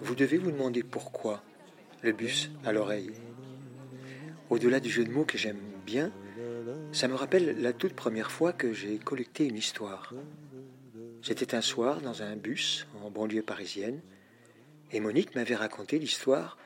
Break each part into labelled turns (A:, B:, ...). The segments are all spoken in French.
A: Vous devez vous demander pourquoi le bus à l'oreille. Au-delà du jeu de mots que j'aime bien, ça me rappelle la toute première fois que j'ai collecté une histoire. C'était un soir dans un bus en banlieue parisienne, et Monique m'avait raconté l'histoire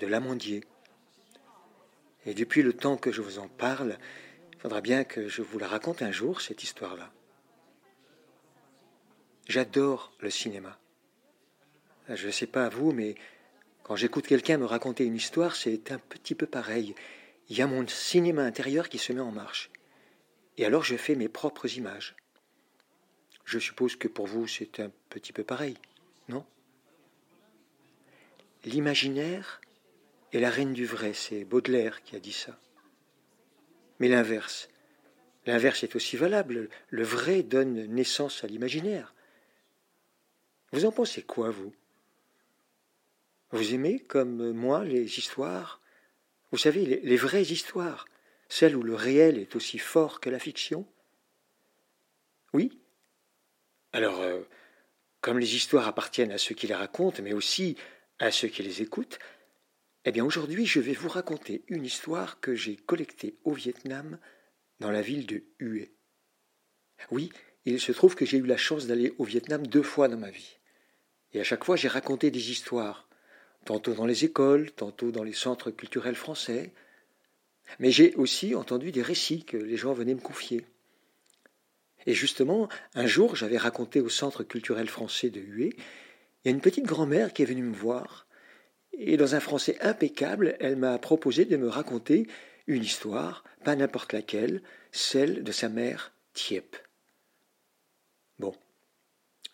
A: de l'amandier. Et depuis le temps que je vous en parle, il faudra bien que je vous la raconte un jour, cette histoire-là. J'adore le cinéma. Je ne sais pas à vous, mais quand j'écoute quelqu'un me raconter une histoire, c'est un petit peu pareil. Il y a mon cinéma intérieur qui se met en marche. Et alors je fais mes propres images. Je suppose que pour vous c'est un petit peu pareil, non? L'imaginaire est la reine du vrai, c'est Baudelaire qui a dit ça. Mais l'inverse, l'inverse est aussi valable. Le vrai donne naissance à l'imaginaire. Vous en pensez quoi, vous? Vous aimez, comme moi, les histoires? Vous savez, les, vraies histoires, celles où le réel est aussi fort que la fiction? Oui? Alors, euh, comme les histoires appartiennent à ceux qui les racontent, mais aussi à ceux qui les écoutent, eh bien aujourd'hui je vais vous raconter une histoire que j'ai collectée au Vietnam dans la ville de Hue. Oui, il se trouve que j'ai eu la chance d'aller au Vietnam deux fois dans ma vie. Et à chaque fois, j'ai raconté des histoires, tantôt dans les écoles, tantôt dans les centres culturels français. Mais j'ai aussi entendu des récits que les gens venaient me confier. Et justement, un jour, j'avais raconté au centre culturel français de Hué, il y a une petite grand-mère qui est venue me voir, et dans un français impeccable, elle m'a proposé de me raconter une histoire, pas n'importe laquelle, celle de sa mère Tiep. Bon.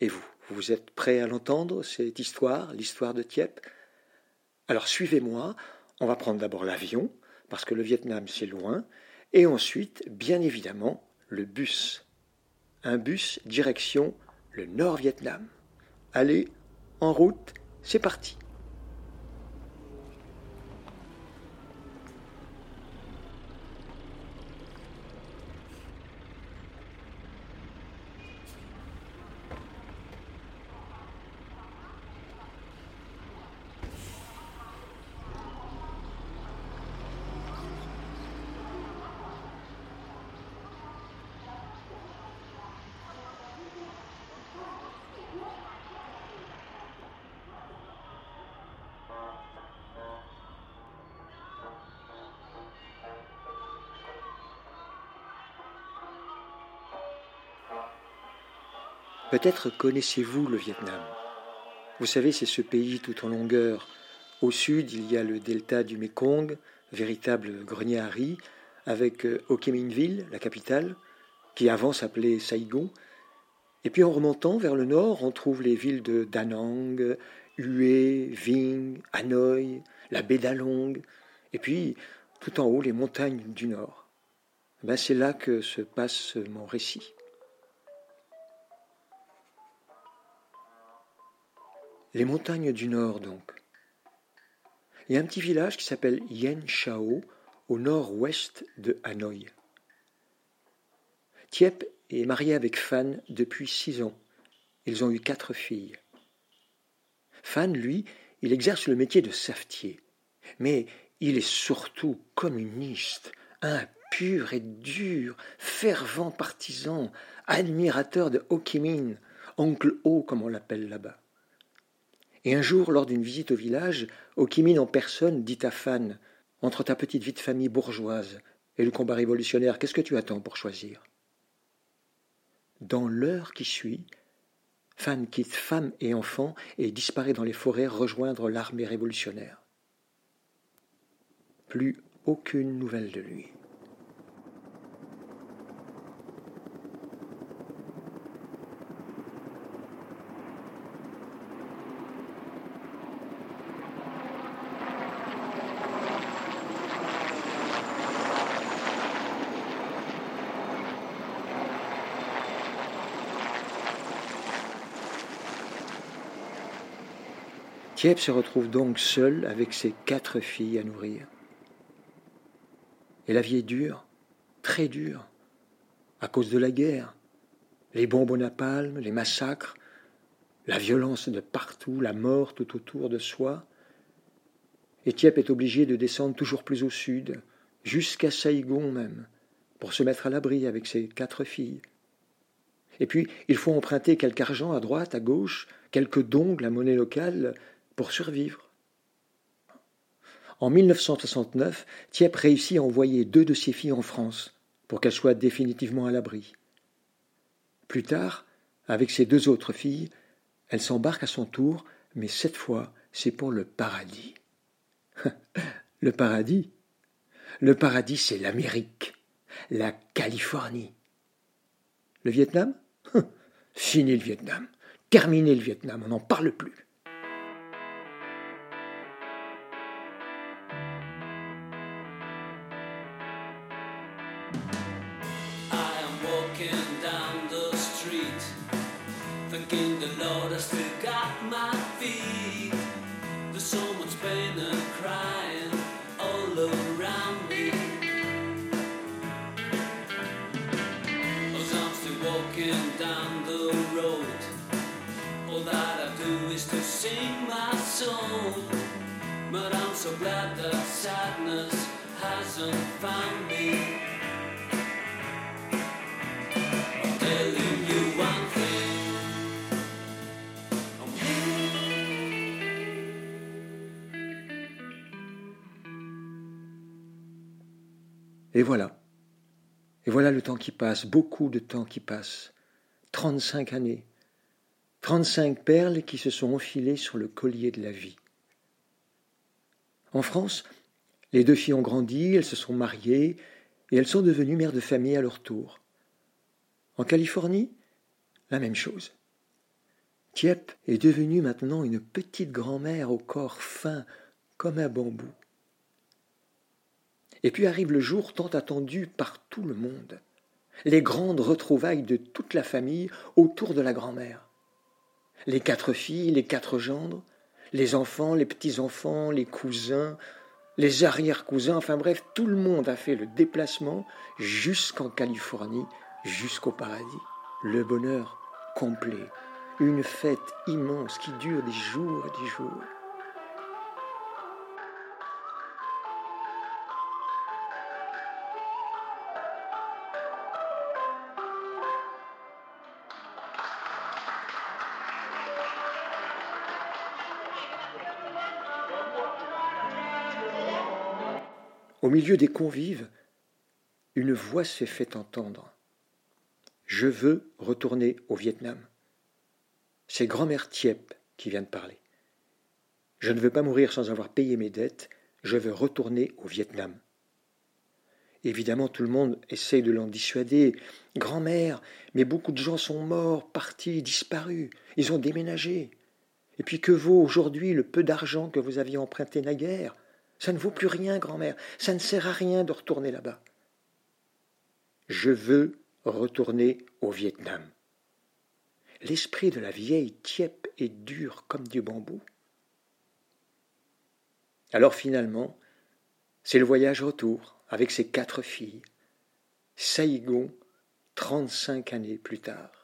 A: Et vous vous êtes prêts à l'entendre, cette histoire, l'histoire de Tiep Alors suivez-moi, on va prendre d'abord l'avion, parce que le Vietnam c'est loin, et ensuite, bien évidemment, le bus. Un bus direction le Nord-Vietnam. Allez, en route, c'est parti. Peut-être connaissez-vous le Vietnam. Vous savez, c'est ce pays tout en longueur. Au sud, il y a le delta du Mekong, véritable grenier à riz, avec euh, Ho Chi Minh Ville, la capitale, qui avant s'appelait Saigon. Et puis en remontant vers le nord, on trouve les villes de Da Nang, Hue, Vinh, Hanoï, la baie d'Along, et puis tout en haut les montagnes du nord. Ben, c'est là que se passe mon récit. Les montagnes du Nord, donc. Il y a un petit village qui s'appelle Yen Chao, au nord-ouest de Hanoï. Thiep est marié avec Fan depuis six ans. Ils ont eu quatre filles. Fan, lui, il exerce le métier de savetier. Mais il est surtout communiste, un pur et dur, fervent partisan, admirateur de Ho Chi Minh, oncle Ho comme on l'appelle là-bas. Et un jour, lors d'une visite au village, Okimine en personne dit à Fan Entre ta petite vie de famille bourgeoise et le combat révolutionnaire, qu'est-ce que tu attends pour choisir? Dans l'heure qui suit, Fan quitte femme et enfant et disparaît dans les forêts rejoindre l'armée révolutionnaire. Plus aucune nouvelle de lui. Thiep se retrouve donc seul avec ses quatre filles à nourrir. Et la vie est dure, très dure, à cause de la guerre, les bombes au napalm, les massacres, la violence de partout, la mort tout autour de soi. Et Thiep est obligé de descendre toujours plus au sud, jusqu'à Saïgon même, pour se mettre à l'abri avec ses quatre filles. Et puis, il faut emprunter quelque argent à droite, à gauche, quelques dons la monnaie locale, pour survivre. En 1969, Thiep réussit à envoyer deux de ses filles en France pour qu'elles soient définitivement à l'abri. Plus tard, avec ses deux autres filles, elle s'embarque à son tour, mais cette fois, c'est pour le paradis. le paradis Le paradis, c'est l'Amérique, la Californie. Le Vietnam? Fini le Vietnam. Terminé le Vietnam, on n'en parle plus. Et voilà. Et voilà le temps qui passe, beaucoup de temps qui passe. 35 années. 35 perles qui se sont enfilées sur le collier de la vie. En France, les deux filles ont grandi, elles se sont mariées, et elles sont devenues mères de famille à leur tour. En Californie, la même chose. Tiep est devenue maintenant une petite grand-mère au corps fin comme un bambou. Et puis arrive le jour tant attendu par tout le monde, les grandes retrouvailles de toute la famille autour de la grand-mère. Les quatre filles, les quatre gendres, les enfants, les petits-enfants, les cousins, les arrière-cousins, enfin bref, tout le monde a fait le déplacement jusqu'en Californie, jusqu'au paradis. Le bonheur complet, une fête immense qui dure des jours et des jours. Au milieu des convives, une voix s'est fait entendre. Je veux retourner au Vietnam. C'est grand-mère Thiep qui vient de parler. Je ne veux pas mourir sans avoir payé mes dettes, je veux retourner au Vietnam. Évidemment, tout le monde essaie de l'en dissuader. Grand-mère, mais beaucoup de gens sont morts, partis, disparus. Ils ont déménagé. Et puis que vaut aujourd'hui le peu d'argent que vous aviez emprunté naguère? Ça ne vaut plus rien, grand-mère. Ça ne sert à rien de retourner là-bas. Je veux retourner au Vietnam. L'esprit de la vieille Tiep est dur comme du bambou. Alors finalement, c'est le voyage retour avec ses quatre filles. Saïgon, trente-cinq années plus tard.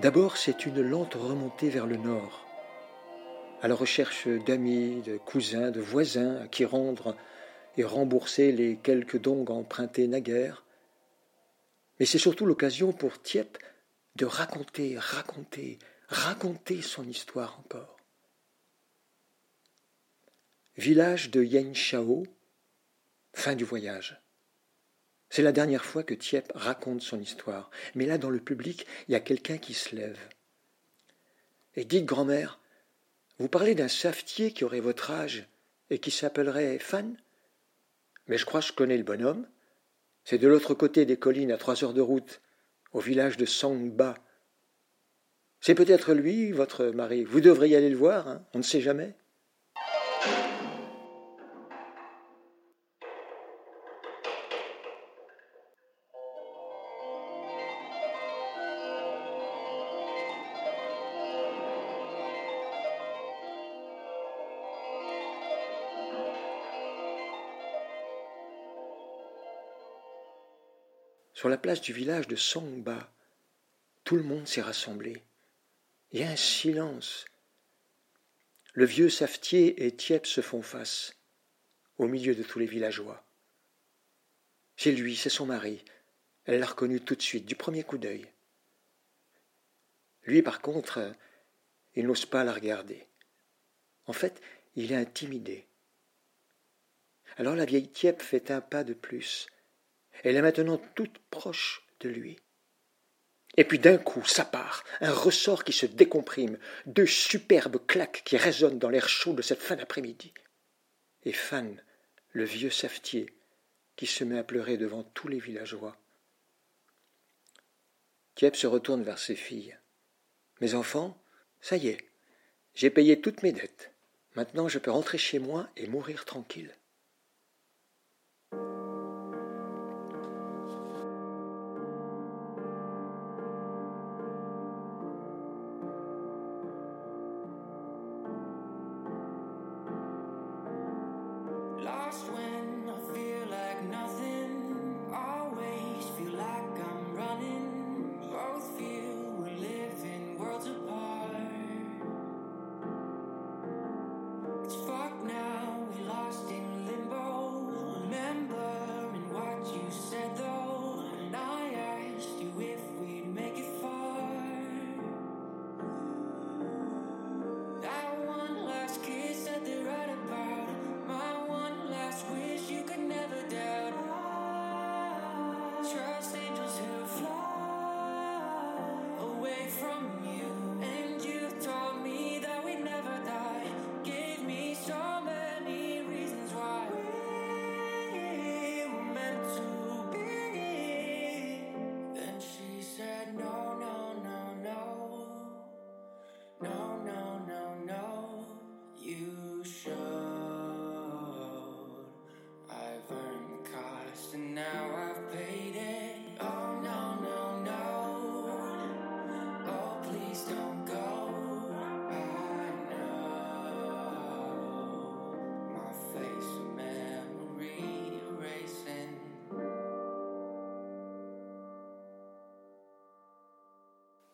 A: D'abord, c'est une lente remontée vers le nord, à la recherche d'amis, de cousins, de voisins à qui rendre et rembourser les quelques dons empruntés naguère. Mais c'est surtout l'occasion pour Tiep de raconter, raconter, raconter son histoire encore. Village de Yen Chao, fin du voyage. C'est la dernière fois que Tiep raconte son histoire. Mais là, dans le public, il y a quelqu'un qui se lève. Et dites, grand-mère, vous parlez d'un savetier qui aurait votre âge et qui s'appellerait Fan? Mais je crois que je connais le bonhomme. C'est de l'autre côté des collines, à trois heures de route, au village de Sangba. C'est peut-être lui, votre mari. Vous devriez aller le voir, hein on ne sait jamais. Sur la place du village de Songba, tout le monde s'est rassemblé. Il y a un silence. Le vieux savetier et Tiep se font face, au milieu de tous les villageois. C'est lui, c'est son mari. Elle l'a reconnu tout de suite, du premier coup d'œil. Lui, par contre, il n'ose pas la regarder. En fait, il est intimidé. Alors la vieille Tiep fait un pas de plus. Elle est maintenant toute proche de lui. Et puis d'un coup, ça part, un ressort qui se décomprime, deux superbes claques qui résonnent dans l'air chaud de cette fin d'après-midi. Et Fan, le vieux savetier, qui se met à pleurer devant tous les villageois. Tiep se retourne vers ses filles. Mes enfants, ça y est, j'ai payé toutes mes dettes. Maintenant je peux rentrer chez moi et mourir tranquille.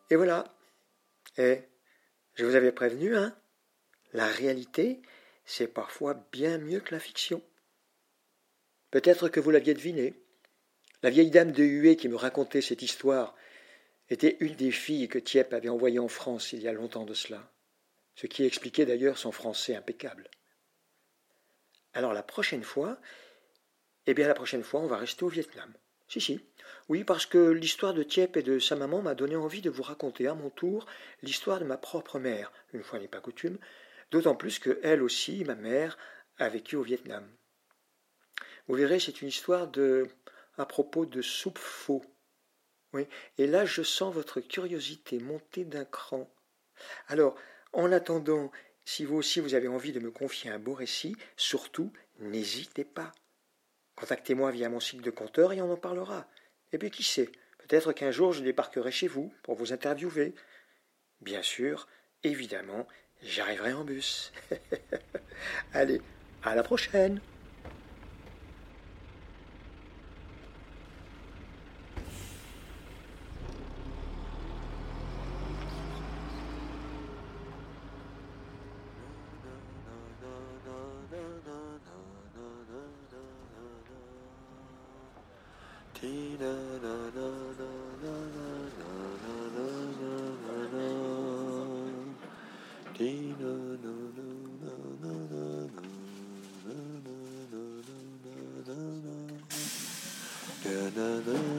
A: Et voilà. Et je vous avais prévenu, hein La réalité, c'est parfois bien mieux que la fiction. Peut-être que vous l'aviez deviné. La vieille dame de Huée qui me racontait cette histoire était une des filles que Tieppe avait envoyées en France il y a longtemps de cela, ce qui expliquait d'ailleurs son français impeccable. Alors la prochaine fois, eh bien la prochaine fois, on va rester au Vietnam. Si, si. Oui, parce que l'histoire de Tiep et de sa maman m'a donné envie de vous raconter à mon tour l'histoire de ma propre mère, une fois n'est pas coutume, d'autant plus que elle aussi, ma mère, a vécu au Vietnam. Vous verrez, c'est une histoire de à propos de soupe faux. Oui, et là je sens votre curiosité monter d'un cran. Alors, en attendant, si vous aussi vous avez envie de me confier un beau récit, surtout n'hésitez pas. Contactez-moi via mon site de compteur et on en parlera. Et puis qui sait, peut-être qu'un jour je débarquerai chez vous pour vous interviewer. Bien sûr, évidemment, j'arriverai en bus. Allez, à la prochaine na na